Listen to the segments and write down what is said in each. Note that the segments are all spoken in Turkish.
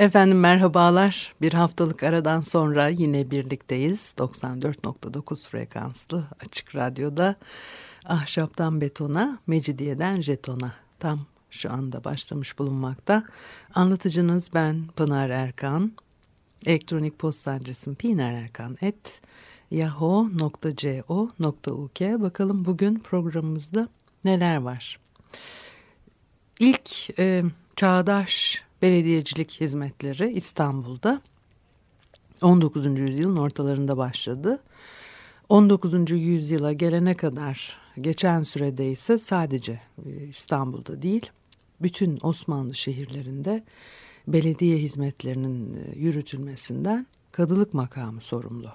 Efendim merhabalar. Bir haftalık aradan sonra yine birlikteyiz. 94.9 frekanslı açık radyoda ahşaptan betona, mecidiyeden jetona tam şu anda başlamış bulunmakta. Anlatıcınız ben Pınar Erkan. Elektronik posta adresim pinarerkan.yahoo.co.uk Bakalım bugün programımızda neler var? İlk e, çağdaş belediyecilik hizmetleri İstanbul'da 19. yüzyılın ortalarında başladı. 19. yüzyıla gelene kadar geçen sürede ise sadece e, İstanbul'da değil, bütün Osmanlı şehirlerinde belediye hizmetlerinin e, yürütülmesinden kadılık makamı sorumlu.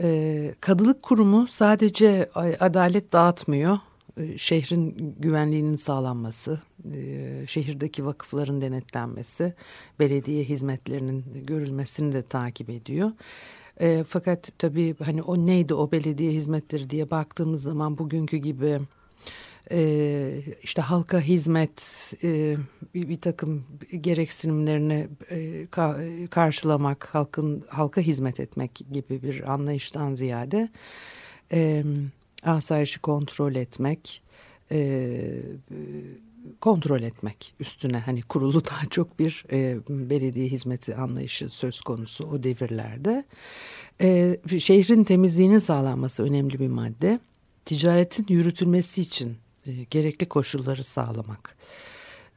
E, kadılık kurumu sadece adalet dağıtmıyor, şehrin güvenliğinin sağlanması, e, şehirdeki vakıfların denetlenmesi, belediye hizmetlerinin görülmesini de takip ediyor. E, fakat tabii hani o neydi o belediye hizmetleri diye baktığımız zaman bugünkü gibi e, işte halka hizmet e, bir, takım gereksinimlerini e, ka, karşılamak, halkın halka hizmet etmek gibi bir anlayıştan ziyade e, asayişi kontrol etmek, e, kontrol etmek üstüne hani kurulu daha çok bir e, belediye hizmeti anlayışı söz konusu o devirlerde. E, şehrin temizliğinin sağlanması önemli bir madde. Ticaretin yürütülmesi için e, gerekli koşulları sağlamak.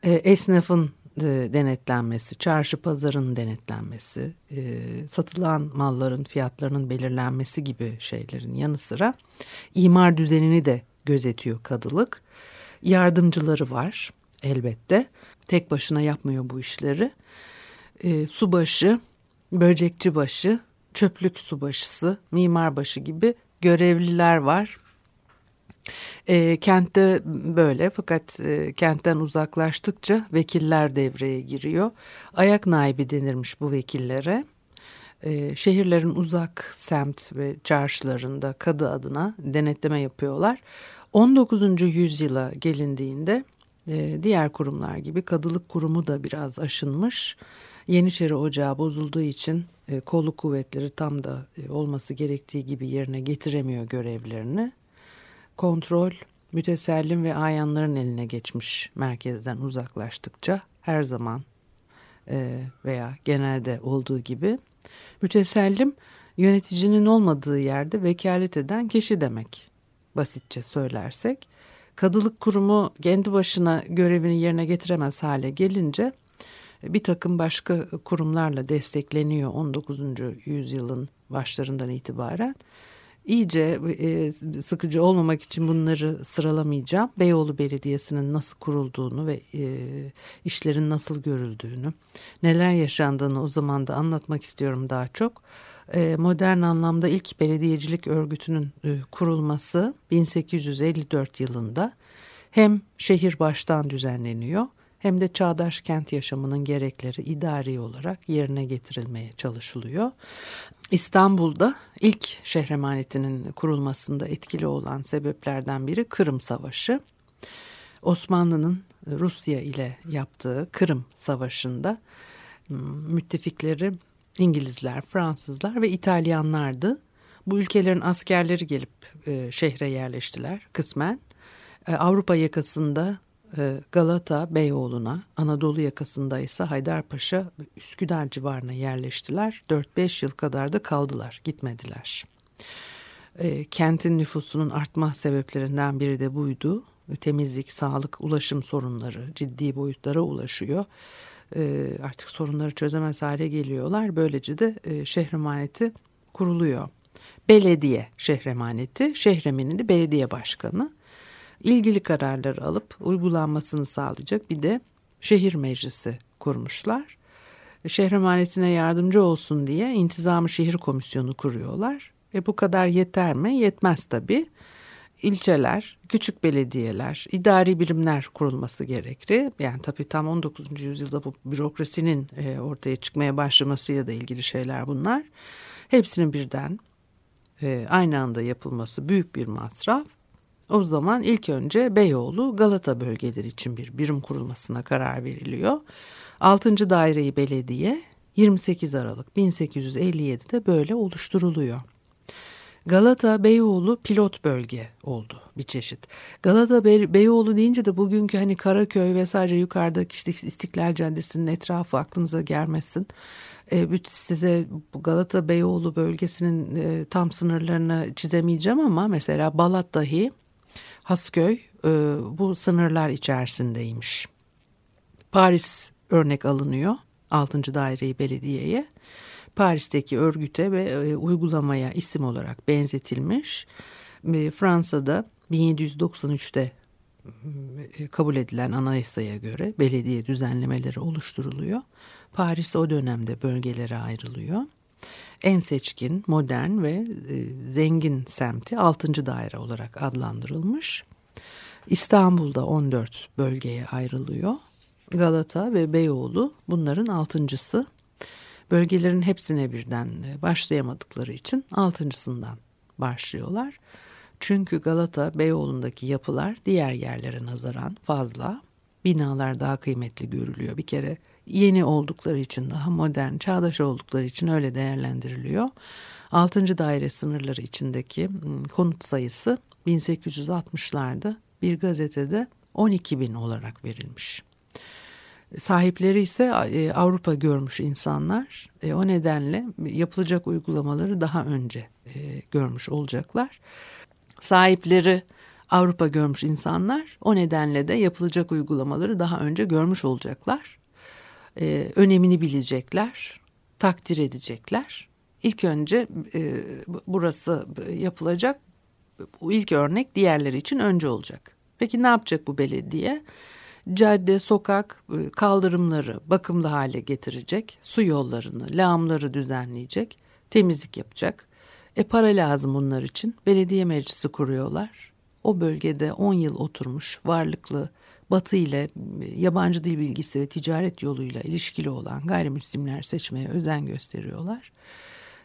E, esnafın denetlenmesi, çarşı pazarın denetlenmesi, e, satılan malların fiyatlarının belirlenmesi gibi şeylerin yanı sıra imar düzenini de gözetiyor kadılık. Yardımcıları var elbette. Tek başına yapmıyor bu işleri. E, subaşı, böcekçi başı, çöplük subaşısı, mimar başı gibi görevliler var. E, kentte böyle fakat e, kentten uzaklaştıkça vekiller devreye giriyor. Ayak naibi denirmiş bu vekillere. E, şehirlerin uzak semt ve çarşılarında kadı adına denetleme yapıyorlar. 19. yüzyıla gelindiğinde e, diğer kurumlar gibi kadılık kurumu da biraz aşınmış. Yeniçeri Ocağı bozulduğu için e, kolluk kuvvetleri tam da e, olması gerektiği gibi yerine getiremiyor görevlerini. Kontrol mütesellim ve ayanların eline geçmiş merkezden uzaklaştıkça her zaman e, veya genelde olduğu gibi mütesellim yöneticinin olmadığı yerde vekalet eden kişi demek basitçe söylersek. Kadılık kurumu kendi başına görevini yerine getiremez hale gelince bir takım başka kurumlarla destekleniyor 19. yüzyılın başlarından itibaren. İyice e, sıkıcı olmamak için bunları sıralamayacağım. Beyoğlu Belediyesi'nin nasıl kurulduğunu ve e, işlerin nasıl görüldüğünü, neler yaşandığını o zaman da anlatmak istiyorum daha çok. E, modern anlamda ilk belediyecilik örgütünün e, kurulması 1854 yılında hem şehir baştan düzenleniyor hem de çağdaş kent yaşamının gerekleri idari olarak yerine getirilmeye çalışılıyor. İstanbul'da ilk şehremanetinin kurulmasında etkili olan sebeplerden biri Kırım Savaşı. Osmanlı'nın Rusya ile yaptığı Kırım Savaşı'nda müttefikleri İngilizler, Fransızlar ve İtalyanlardı. Bu ülkelerin askerleri gelip e, şehre yerleştiler kısmen. E, Avrupa yakasında Galata, Beyoğlu'na, Anadolu yakasında ise Haydarpaşa ve Üsküdar civarına yerleştiler. 4-5 yıl kadar da kaldılar, gitmediler. E, kentin nüfusunun artma sebeplerinden biri de buydu. Temizlik, sağlık, ulaşım sorunları ciddi boyutlara ulaşıyor. E, artık sorunları çözemez hale geliyorlar. Böylece de e, şehremaneti kuruluyor. Belediye şehremaneti, şehreminin de belediye başkanı ilgili kararları alıp uygulanmasını sağlayacak bir de şehir meclisi kurmuşlar. Şehremanetine yardımcı olsun diye intizamı şehir komisyonu kuruyorlar. E bu kadar yeter mi? Yetmez tabii. İlçeler, küçük belediyeler, idari birimler kurulması gerekli. Yani tabii tam 19. yüzyılda bu bürokrasinin e, ortaya çıkmaya başlamasıyla da ilgili şeyler bunlar. Hepsinin birden e, aynı anda yapılması büyük bir masraf. O zaman ilk önce Beyoğlu Galata bölgeleri için bir birim kurulmasına karar veriliyor. 6. Daireyi belediye 28 Aralık 1857'de böyle oluşturuluyor. Galata Beyoğlu pilot bölge oldu bir çeşit. Galata Be Beyoğlu deyince de bugünkü hani Karaköy ve sadece yukarıdaki işte İstiklal Caddesi'nin etrafı aklınıza gelmesin. E, size Galata Beyoğlu bölgesinin e, tam sınırlarını çizemeyeceğim ama mesela Balat dahi Hasköy e, bu sınırlar içerisindeymiş. Paris örnek alınıyor 6. daireyi belediyeye. Paris'teki örgüte ve e, uygulamaya isim olarak benzetilmiş. E, Fransa'da 1793'te e, kabul edilen anayasaya göre belediye düzenlemeleri oluşturuluyor. Paris o dönemde bölgelere ayrılıyor. En seçkin, modern ve e, zengin semti 6. daire olarak adlandırılmış. İstanbul'da 14 bölgeye ayrılıyor. Galata ve Beyoğlu bunların altıncısı. Bölgelerin hepsine birden e, başlayamadıkları için altıncısından başlıyorlar. Çünkü Galata Beyoğlu'ndaki yapılar diğer yerlere nazaran fazla. Binalar daha kıymetli görülüyor. Bir kere yeni oldukları için daha modern, çağdaş oldukları için öyle değerlendiriliyor. 6. daire sınırları içindeki konut sayısı 1860'larda bir gazetede 12 bin olarak verilmiş. Sahipleri ise e, Avrupa görmüş insanlar. E, o nedenle yapılacak uygulamaları daha önce e, görmüş olacaklar. Sahipleri Avrupa görmüş insanlar o nedenle de yapılacak uygulamaları daha önce görmüş olacaklar. Önemini bilecekler, takdir edecekler. İlk önce burası yapılacak. Bu ilk örnek diğerleri için önce olacak. Peki ne yapacak bu belediye? cadde, sokak, e, kaldırımları bakımlı hale getirecek, su yollarını, lağımları düzenleyecek, temizlik yapacak. E para lazım bunlar için. Belediye meclisi kuruyorlar. O bölgede 10 yıl oturmuş, varlıklı, Batı ile e, yabancı dil bilgisi ve ticaret yoluyla ilişkili olan gayrimüslimler seçmeye özen gösteriyorlar.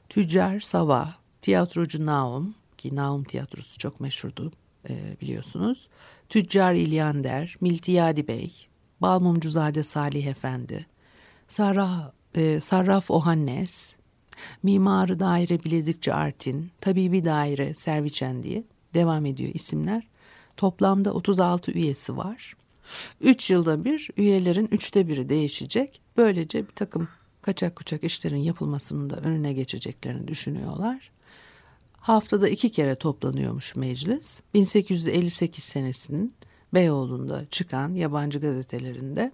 Tüccar Sava, tiyatrocu Naum ki Naum tiyatrosu çok meşhurdu e, biliyorsunuz. Tüccar İlyander, Miltiyadi Bey, Balmumcuzade Salih Efendi, Sarraf, e, Sarraf Ohannes, Mimarı Daire Bilezikçi Artin, Tabibi Daire Serviçen diye devam ediyor isimler. Toplamda 36 üyesi var. 3 yılda bir üyelerin üçte biri değişecek. Böylece bir takım kaçak kuçak işlerin yapılmasının da önüne geçeceklerini düşünüyorlar. Haftada iki kere toplanıyormuş meclis. 1858 senesinin Beyoğlu'nda çıkan yabancı gazetelerinde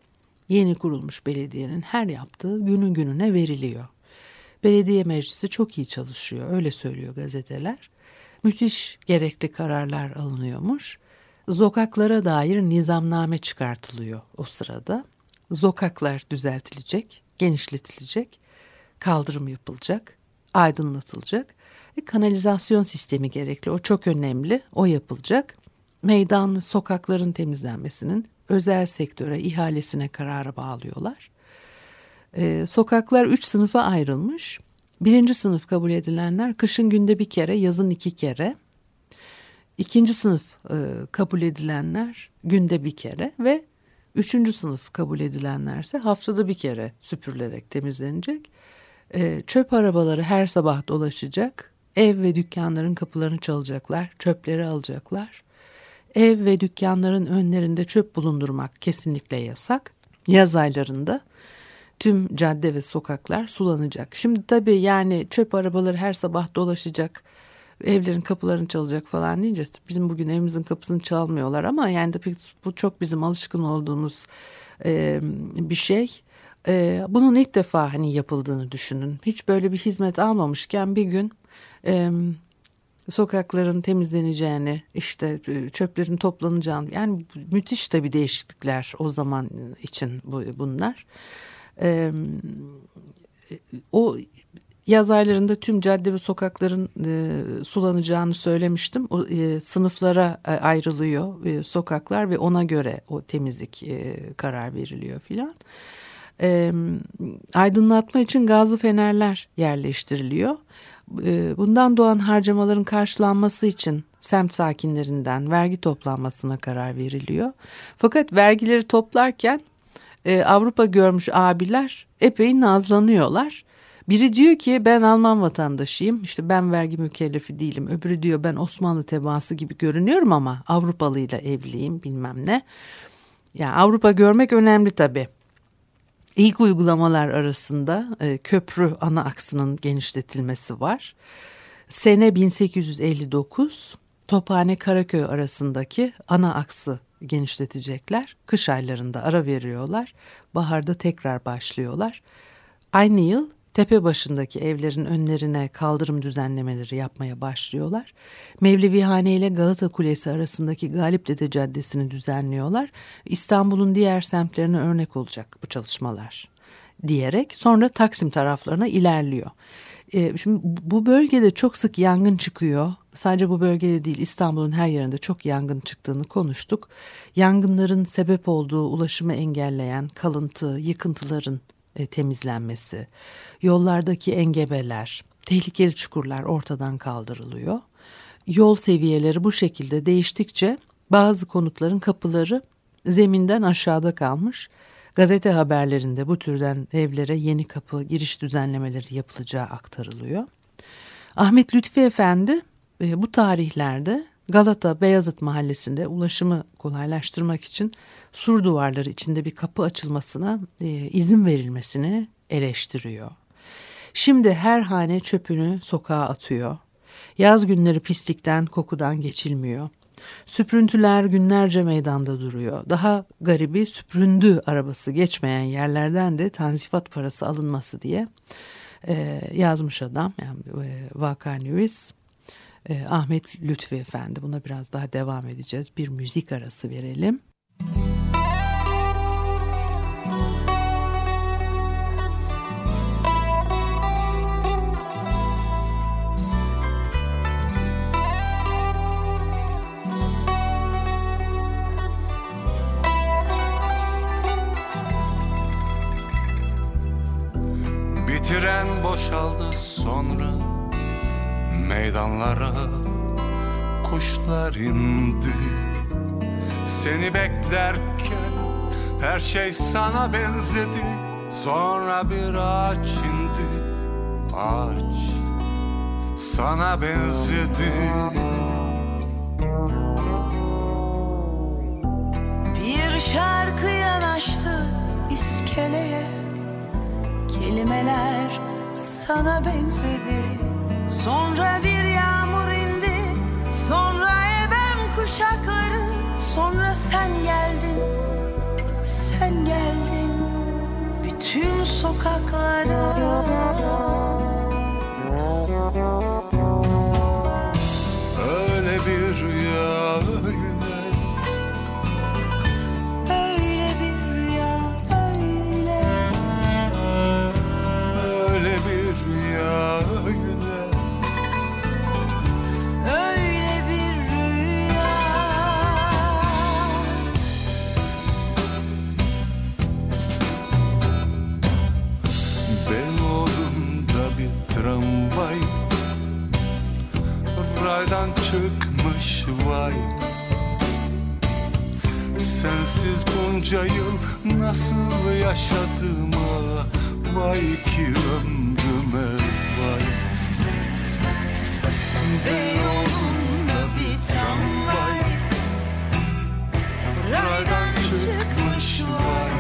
yeni kurulmuş belediyenin her yaptığı günün gününe veriliyor. Belediye meclisi çok iyi çalışıyor öyle söylüyor gazeteler. Müthiş gerekli kararlar alınıyormuş. Zokaklara dair nizamname çıkartılıyor o sırada. Zokaklar düzeltilecek, genişletilecek, kaldırım yapılacak, aydınlatılacak kanalizasyon sistemi gerekli. O çok önemli. O yapılacak. Meydan, sokakların temizlenmesinin özel sektöre, ihalesine kararı bağlıyorlar. Ee, sokaklar üç sınıfa ayrılmış. Birinci sınıf kabul edilenler kışın günde bir kere, yazın iki kere. İkinci sınıf e, kabul edilenler günde bir kere ve üçüncü sınıf kabul edilenlerse haftada bir kere süpürülerek temizlenecek. E, çöp arabaları her sabah dolaşacak. Ev ve dükkanların kapılarını çalacaklar, çöpleri alacaklar. Ev ve dükkanların önlerinde çöp bulundurmak kesinlikle yasak. Yaz aylarında tüm cadde ve sokaklar sulanacak. Şimdi tabii yani çöp arabaları her sabah dolaşacak, evlerin kapılarını çalacak falan deyince bizim bugün evimizin kapısını çalmıyorlar ama yani de bu çok bizim alışkın olduğumuz e, bir şey. E, bunun ilk defa hani yapıldığını düşünün. Hiç böyle bir hizmet almamışken bir gün e, sokakların temizleneceğini, işte e, çöplerin toplanacağını yani müthiş tabii değişiklikler o zaman için bu, bunlar. E, o yaz aylarında tüm cadde ve sokakların e, sulanacağını söylemiştim. O, e, sınıflara e, ayrılıyor e, sokaklar ve ona göre o temizlik e, karar veriliyor filan. E, aydınlatma için gazlı fenerler yerleştiriliyor. E, bundan doğan harcamaların karşılanması için semt sakinlerinden vergi toplanmasına karar veriliyor. Fakat vergileri toplarken e, Avrupa görmüş abiler epey nazlanıyorlar. Biri diyor ki ben Alman vatandaşıyım işte ben vergi mükellefi değilim. Öbürü diyor ben Osmanlı tebaası gibi görünüyorum ama Avrupalıyla evliyim bilmem ne. Yani Avrupa görmek önemli tabii. İlk uygulamalar arasında e, köprü ana aksının genişletilmesi var. Sene 1859 Tophane Karaköy arasındaki ana aksı genişletecekler. Kış aylarında ara veriyorlar. Baharda tekrar başlıyorlar. Aynı yıl tepe başındaki evlerin önlerine kaldırım düzenlemeleri yapmaya başlıyorlar. Mevlevihane ile Galata Kulesi arasındaki Galipdede Caddesi'ni düzenliyorlar. İstanbul'un diğer semtlerine örnek olacak bu çalışmalar diyerek sonra Taksim taraflarına ilerliyor. E, şimdi bu bölgede çok sık yangın çıkıyor. Sadece bu bölgede değil İstanbul'un her yerinde çok yangın çıktığını konuştuk. Yangınların sebep olduğu ulaşımı engelleyen kalıntı, yıkıntıların temizlenmesi, yollardaki engebeler, tehlikeli çukurlar ortadan kaldırılıyor. Yol seviyeleri bu şekilde değiştikçe bazı konutların kapıları zeminden aşağıda kalmış. Gazete haberlerinde bu türden evlere yeni kapı giriş düzenlemeleri yapılacağı aktarılıyor. Ahmet Lütfi Efendi e, bu tarihlerde Galata Beyazıt mahallesinde ulaşımı kolaylaştırmak için sur duvarları içinde bir kapı açılmasına e, izin verilmesini eleştiriyor. Şimdi her hane çöpünü sokağa atıyor. Yaz günleri pislikten, kokudan geçilmiyor. Süprüntüler günlerce meydanda duruyor. Daha garibi süpründü arabası geçmeyen yerlerden de tanzifat parası alınması diye e, yazmış adam yani e, Vaka Lewis. E, Ahmet Lütfi Efendi buna biraz daha devam edeceğiz. Bir müzik arası verelim. Bitiren şey sana benzedi Sonra bir ağaç indi Ağaç sana benzedi. Bir şarkı yanaştı iskeleye Kelimeler sana benzedi. Sonra bir yağmur indi Sonra eben kuşakları Bütün sokaklara çıkmış vay. Sensiz bunca yıl nasıl yaşadığıma Vay ki ömrüme vay. Beyoğlu'nda bir tramvay Raydan çıkmış vay.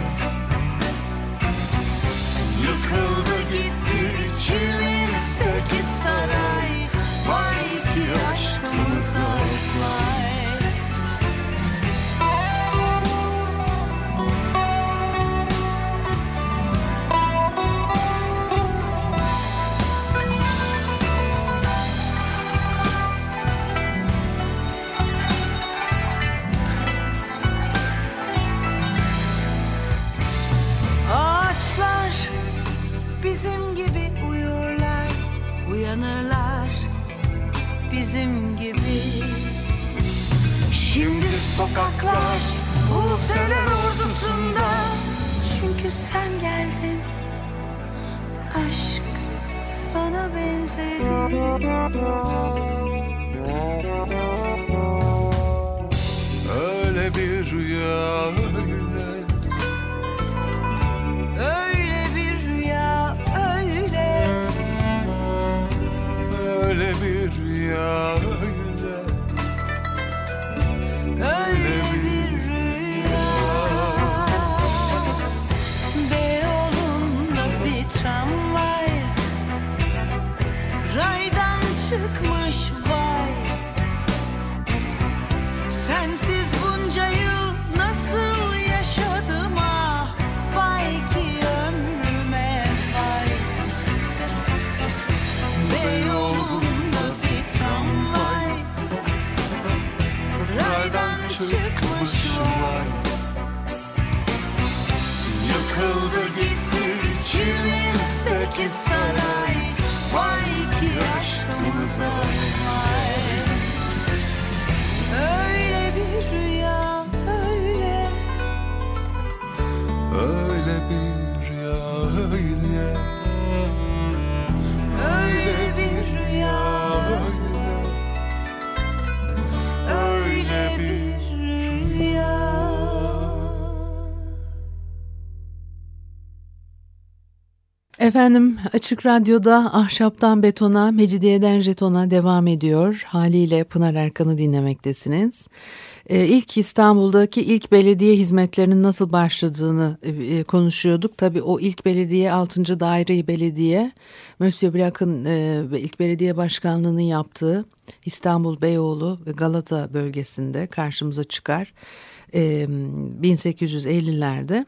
Yıkıldı gitti içimizdeki saray sokaklar Buseler ordusunda. Çünkü sen geldin Aşk sana benzedi. Öyle bir rüya içimizdeki saray Vay ki aşkımıza Efendim Açık Radyo'da Ahşaptan Betona, Mecidiyeden Jeton'a devam ediyor. Haliyle Pınar Erkan'ı dinlemektesiniz. Ee, ilk İstanbul'daki ilk belediye hizmetlerinin nasıl başladığını e, e, konuşuyorduk. Tabii o ilk belediye 6. Daire Belediye, Monsieur Blak'ın e, ilk belediye başkanlığını yaptığı İstanbul Beyoğlu ve Galata bölgesinde karşımıza çıkar. E, 1850'lerde.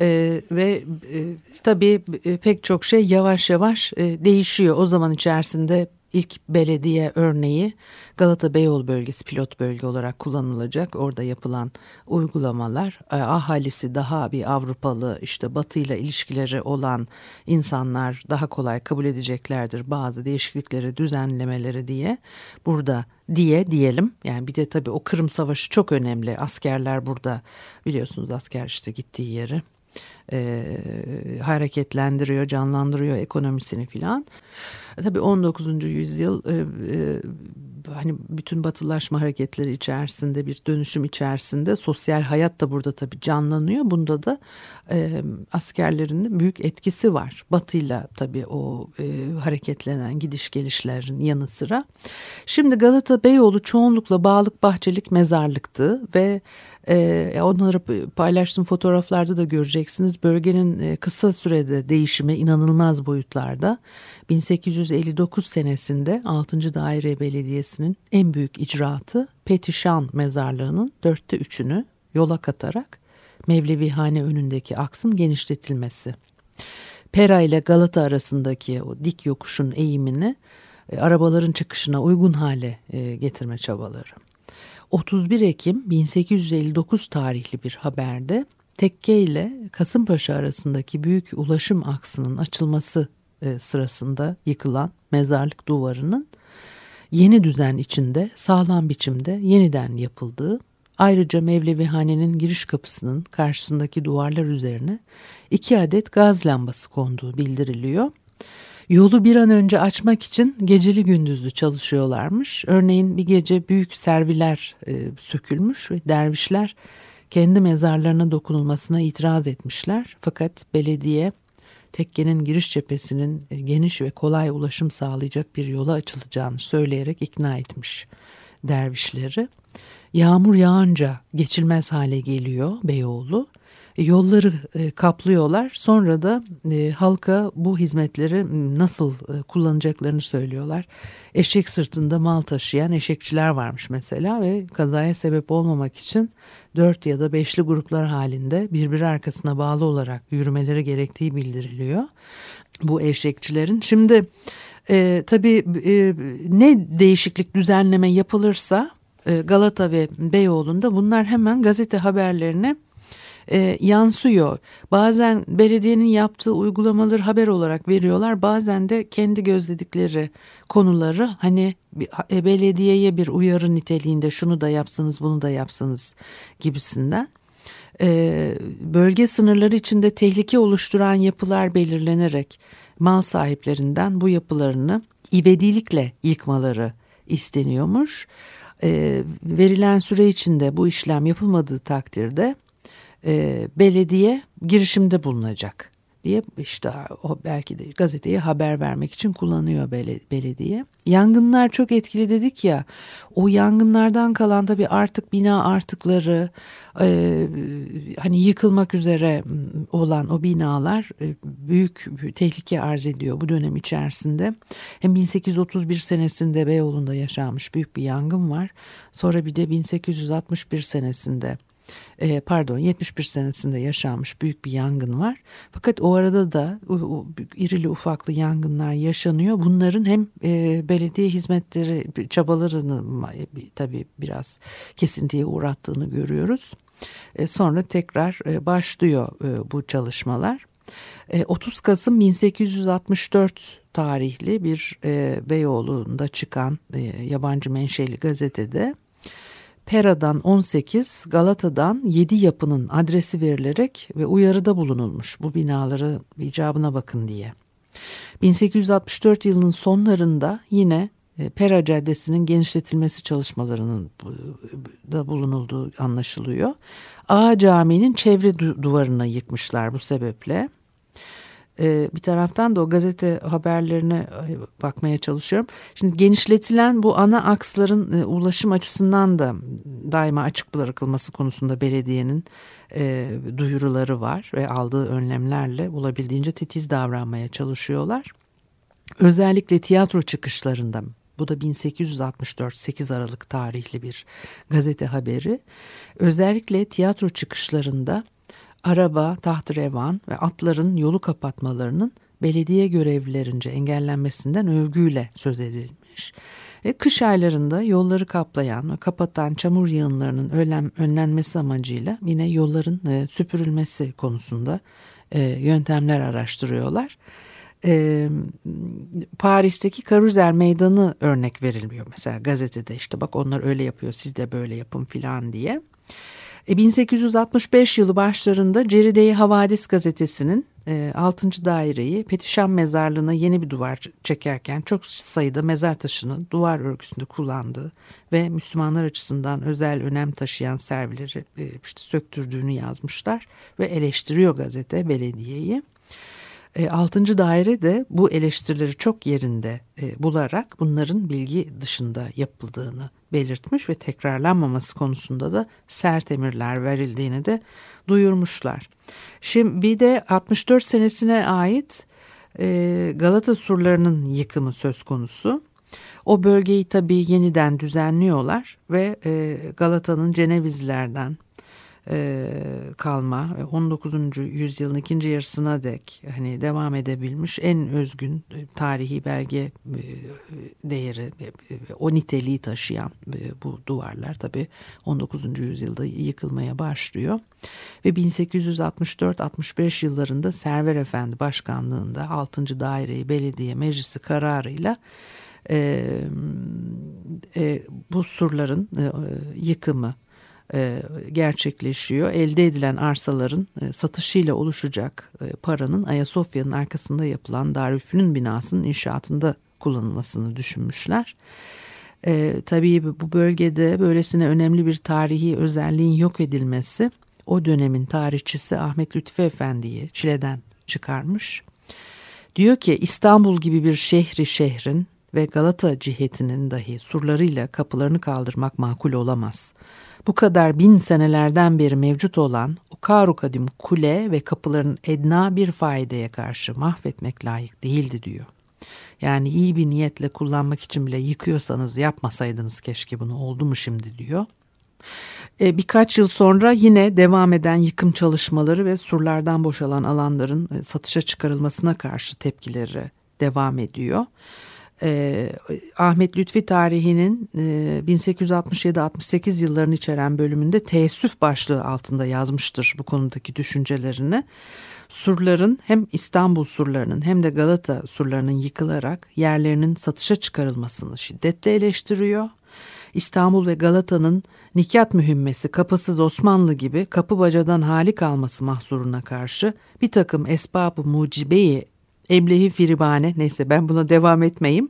Ee, ve e, tabii e, pek çok şey yavaş yavaş e, değişiyor. O zaman içerisinde ilk belediye örneği Galata Beyoğlu bölgesi pilot bölge olarak kullanılacak. Orada yapılan uygulamalar e, ahalisi daha bir Avrupalı işte batıyla ilişkileri olan insanlar daha kolay kabul edeceklerdir bazı değişiklikleri düzenlemeleri diye burada diye diyelim. Yani bir de tabii o Kırım Savaşı çok önemli. Askerler burada biliyorsunuz asker işte gittiği yeri e, hareketlendiriyor, canlandırıyor ekonomisini filan. E, tabii 19. yüzyıl e, e, hani bütün batılaşma hareketleri içerisinde bir dönüşüm içerisinde sosyal hayat da burada tabii canlanıyor. Bunda da e, askerlerin büyük etkisi var. Batıyla tabii o e, hareketlenen gidiş gelişlerin yanı sıra. Şimdi Galata Beyoğlu çoğunlukla bağlık bahçelik mezarlıktı ve e, onları paylaştığım fotoğraflarda da göreceksiniz. Bölgenin e, kısa sürede değişimi inanılmaz boyutlarda. 1859 senesinde 6. Daire Belediyesi'nin en büyük icraatı Petişan mezarlığının dörtte üçünü yola katarak Mevlevihane önündeki aksın genişletilmesi. Pera ile Galata arasındaki o dik yokuşun eğimini e, arabaların çıkışına uygun hale e, getirme çabaları. 31 Ekim 1859 tarihli bir haberde Tekke ile Kasımpaşa arasındaki büyük ulaşım aksının açılması e, sırasında yıkılan mezarlık duvarının yeni düzen içinde sağlam biçimde yeniden yapıldığı, ayrıca Mevlevihane'nin giriş kapısının karşısındaki duvarlar üzerine iki adet gaz lambası konduğu bildiriliyor. Yolu bir an önce açmak için geceli gündüzlü çalışıyorlarmış. Örneğin bir gece büyük serviler e, sökülmüş ve dervişler kendi mezarlarına dokunulmasına itiraz etmişler. Fakat belediye tekkenin giriş cephesinin e, geniş ve kolay ulaşım sağlayacak bir yola açılacağını söyleyerek ikna etmiş dervişleri. Yağmur yağınca geçilmez hale geliyor Beyoğlu. E, yolları e, kaplıyorlar. Sonra da e, halka bu hizmetleri nasıl kullanacaklarını söylüyorlar. Eşek sırtında mal taşıyan eşekçiler varmış mesela ve kazaya sebep olmamak için dört ya da beşli gruplar halinde birbiri arkasına bağlı olarak yürümeleri gerektiği bildiriliyor. Bu eşekçilerin. Şimdi e, tabii e, ne değişiklik düzenleme yapılırsa Galata ve Beyoğlu'nda bunlar hemen gazete haberlerine e, yansıyor. Bazen belediyenin yaptığı uygulamaları haber olarak veriyorlar. Bazen de kendi gözledikleri konuları hani e, belediyeye bir uyarı niteliğinde şunu da yapsanız bunu da yapsanız gibisinden. E, bölge sınırları içinde tehlike oluşturan yapılar belirlenerek mal sahiplerinden bu yapılarını ivedilikle yıkmaları isteniyormuş. E, verilen süre içinde bu işlem yapılmadığı takdirde e, belediye girişimde bulunacak diye işte o belki de gazeteye haber vermek için kullanıyor belediye. Yangınlar çok etkili dedik ya o yangınlardan kalan tabii artık bina artıkları e, hani yıkılmak üzere olan o binalar e, büyük tehlike arz ediyor bu dönem içerisinde. Hem 1831 senesinde Beyoğlu'nda yaşanmış büyük bir yangın var. Sonra bir de 1861 senesinde e, pardon 71 senesinde yaşanmış büyük bir yangın var. Fakat o arada da o, o, irili ufaklı yangınlar yaşanıyor. Bunların hem e, belediye hizmetleri çabalarını e, tabii biraz kesintiye uğrattığını görüyoruz. E, sonra tekrar e, başlıyor e, bu çalışmalar. 30 Kasım 1864 tarihli bir Beyoğlu'nda çıkan yabancı menşeli gazetede Pera'dan 18, Galata'dan 7 yapının adresi verilerek ve uyarıda bulunulmuş bu binaları icabına bakın diye. 1864 yılının sonlarında yine e, Pera Caddesi'nin genişletilmesi çalışmalarının da bulunulduğu anlaşılıyor. A Camii'nin çevre duvarını yıkmışlar bu sebeple. Ee, bir taraftan da o gazete haberlerine e, bakmaya çalışıyorum. Şimdi genişletilen bu ana aksların e, ulaşım açısından da daima açık bırakılması konusunda belediyenin e, duyuruları var ve aldığı önlemlerle bulabildiğince titiz davranmaya çalışıyorlar. Özellikle tiyatro çıkışlarında bu da 1864 8 Aralık tarihli bir gazete haberi. Özellikle tiyatro çıkışlarında araba, tahtrevan ve atların yolu kapatmalarının belediye görevlilerince engellenmesinden övgüyle söz edilmiş. Ve kış aylarında yolları kaplayan ve kapatan çamur yığınlarının önlem, önlenmesi amacıyla yine yolların e, süpürülmesi konusunda e, yöntemler araştırıyorlar. E, Paris'teki Karuzel Meydanı örnek verilmiyor mesela gazetede işte bak onlar öyle yapıyor siz de böyle yapın filan diye. E, 1865 yılı başlarında Ceride-i Havadis gazetesinin e, 6. daireyi Petişan mezarlığına yeni bir duvar çekerken çok sayıda mezar taşını duvar örgüsünde kullandığı ve Müslümanlar açısından özel önem taşıyan servileri e, işte söktürdüğünü yazmışlar ve eleştiriyor gazete belediyeyi. E, 6. daire de bu eleştirileri çok yerinde e, bularak bunların bilgi dışında yapıldığını belirtmiş ve tekrarlanmaması konusunda da sert emirler verildiğini de duyurmuşlar. Şimdi bir de 64 senesine ait e, Galata surlarının yıkımı söz konusu. O bölgeyi tabii yeniden düzenliyorlar ve e, Galata'nın Cenevizlerden e, kalma ve 19. yüzyılın ikinci yarısına dek hani devam edebilmiş en özgün e, tarihi belge e, değeri o niteliği taşıyan bu duvarlar tabi 19. yüzyılda yıkılmaya başlıyor ve 1864-65 yıllarında Server Efendi başkanlığında 6. Daireyi Belediye Meclisi kararıyla e, e, bu surların e, yıkımı e, gerçekleşiyor. Elde edilen arsaların e, satışıyla oluşacak e, paranın Ayasofya'nın arkasında yapılan Darülfünun binasının inşaatında kullanılmasını düşünmüşler. E, tabii bu bölgede böylesine önemli bir tarihi özelliğin yok edilmesi o dönemin tarihçisi Ahmet Lütfi Efendi'yi Çile'den çıkarmış. Diyor ki İstanbul gibi bir şehri şehrin ve Galata cihetinin dahi surlarıyla kapılarını kaldırmak makul olamaz bu kadar bin senelerden beri mevcut olan o karu kadim kule ve kapıların edna bir faideye karşı mahvetmek layık değildi diyor. Yani iyi bir niyetle kullanmak için bile yıkıyorsanız yapmasaydınız keşke bunu oldu mu şimdi diyor. E, birkaç yıl sonra yine devam eden yıkım çalışmaları ve surlardan boşalan alanların e, satışa çıkarılmasına karşı tepkileri devam ediyor. E, Ahmet Lütfi tarihinin e, 1867-68 yıllarını içeren bölümünde teessüf başlığı altında yazmıştır bu konudaki düşüncelerini. Surların hem İstanbul surlarının hem de Galata surlarının yıkılarak yerlerinin satışa çıkarılmasını şiddetle eleştiriyor. İstanbul ve Galata'nın Nikat mühimmesi kapısız Osmanlı gibi kapı bacadan hali kalması mahsuruna karşı bir takım esbabı mucibeyi Eblehi Firibane neyse ben buna devam etmeyeyim.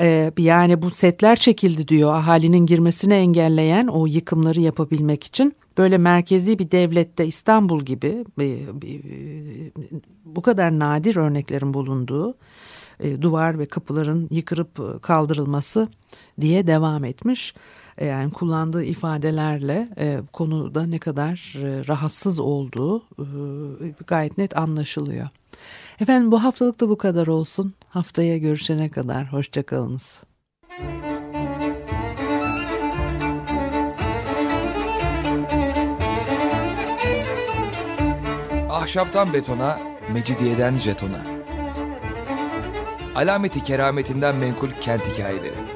Ee, yani bu setler çekildi diyor ahalinin girmesini engelleyen o yıkımları yapabilmek için. Böyle merkezi bir devlette İstanbul gibi bu kadar nadir örneklerin bulunduğu e, duvar ve kapıların yıkırıp kaldırılması diye devam etmiş. E, yani kullandığı ifadelerle e, konuda ne kadar rahatsız olduğu gayet net anlaşılıyor. Efendim bu haftalık da bu kadar olsun. Haftaya görüşene kadar hoşçakalınız. Ahşaptan betona, mecidiyeden jetona. Alameti kerametinden menkul kent hikayeleri.